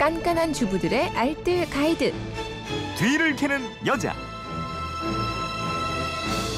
깐깐한 주부들의 알뜰 가이드. 뒤를 캐는 여자.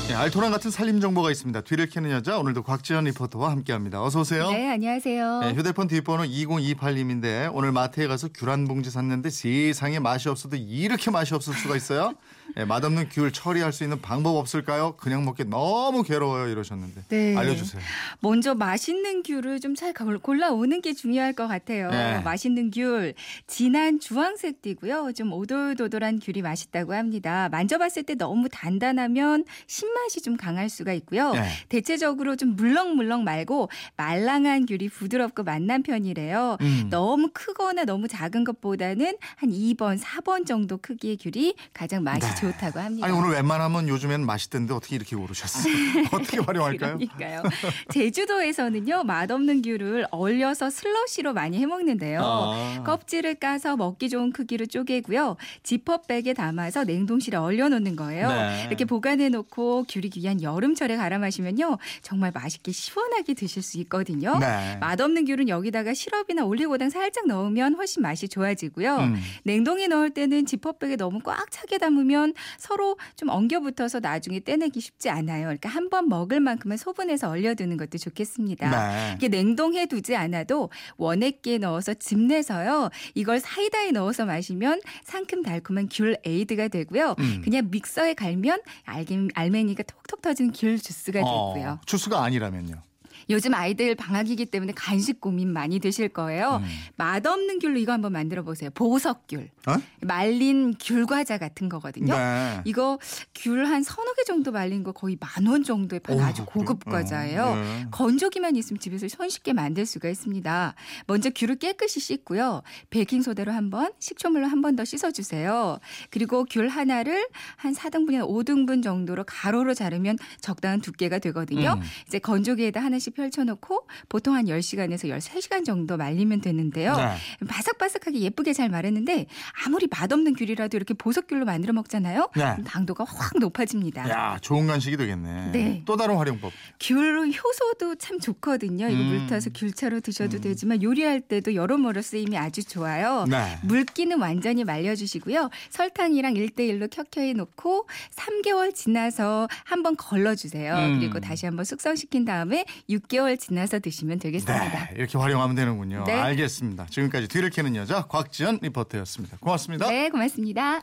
네, 알토란 같은 살림 정보가 있습니다. 뒤를 캐는 여자 오늘도 곽지연 리포터와 함께합니다. 어서 오세요. 네, 안녕하세요. 네, 휴대폰 뒷번호 2028님인데 오늘 마트에 가서 귤 한 봉지 샀는데 세상에 맛이 없어도 이렇게 맛이 없을 수가 있어요? 네, 맛없는 귤 처리할 수 있는 방법 없을까요? 그냥 먹기 너무 괴로워요 이러셨는데 네. 알려주세요. 먼저 맛있는 귤을 좀 잘 골라오는 게 중요할 것 같아요. 네. 맛있는 귤, 진한 주황색 띠고요. 좀 오돌도돌한 귤이 맛있다고 합니다. 만져봤을 때 너무 단단하면 신맛이 좀 강할 수가 있고요. 네. 대체적으로 좀 물렁물렁 말고 말랑한 귤이 부드럽고 맛난 편이래요. 음. 너무 크거나 너무 작은 것보다는 한 2번, 4번 정도 크기의 귤이 가장 맛이 네. 좋다고 합니다. 아니 오늘 웬만하면 요즘엔 맛있던데 어떻게 이렇게 고르셨어요? 어떻게 활용할까요? 그러니까요. 제주도에서는요 맛없는 귤을 얼려서 슬러시로 많이 해먹는데요. 아. 껍질을 까서 먹기 좋은 크기로 쪼개고요. 지퍼백에 담아서 냉동실에 얼려놓는 거예요. 네. 이렇게 보관해놓고 귤이 귀한 여름철에 갈아 마시면요 정말 맛있게 시원하게 드실 수 있거든요. 네. 맛없는 귤은 여기다가 시럽이나 올리고당 살짝 넣으면 훨씬 맛이 좋아지고요. 음. 냉동에 넣을 때는 지퍼백에 너무 꽉 차게 담으면 서로 좀 엉겨붙어서 나중에 떼내기 쉽지 않아요. 그러니까 한 번 먹을 만큼은 소분해서 얼려두는 것도 좋겠습니다. 네. 이게 냉동해 두지 않아도 원액기에 넣어서 즙내서요. 이걸 사이다에 넣어서 마시면 상큼 달콤한 귤 에이드가 되고요. 음. 그냥 믹서에 갈면 알갱, 알맹이가 톡톡 터지는 귤 주스가 되고요. 어, 주스가 아니라면요. 요즘 아이들 방학이기 때문에 간식 고민 많이 되실 거예요. 음. 맛없는 귤로 이거 한번 만들어 보세요. 보석귤. 어? 말린 귤 과자 같은 거거든요. 네. 이거 귤 한 서너 개 정도 말린 거 거의 만 원 정도에 파는 오, 아주 고급 그래요? 과자예요. 어, 네. 건조기만 있으면 집에서 손쉽게 만들 수가 있습니다. 먼저 귤을 깨끗이 씻고요. 베이킹 소다로 한 번, 식초물로 한 번 더 씻어 주세요. 그리고 귤 하나를 한 4등분이나 5등분 정도로 가로로 자르면 적당한 두께가 되거든요. 음. 이제 건조기에다 하나씩 펼쳐 놓고 보통 한 10시간에서 13시간 정도 말리면 되는데요. 네. 바삭바삭하게 예쁘게 잘 마르는데 아무리 맛없는 귤이라도 이렇게 보석귤로 만들어 먹잖아요. 네. 당도가 확 높아집니다. 야 좋은 간식이 되겠네. 네. 또 다른 활용법. 귤 효소도 참 좋거든요. 이거 음. 물 타서 귤차로 드셔도 되지만 요리할 때도 여러모로 쓰임이 아주 좋아요. 네. 물기는 완전히 말려주시고요. 설탕이랑 1대1로 켜켜이 놓고 3개월 지나서 한번 걸러주세요. 음. 그리고 다시 한번 숙성시킨 다음에 6개월 지나서 드시면 되겠습니다. 네, 이렇게 활용하면 되는군요. 네. 알겠습니다. 지금까지 뒤를 캐는 여자 곽지연 리포터였습니다. 고맙습니다. 네, 고맙습니다.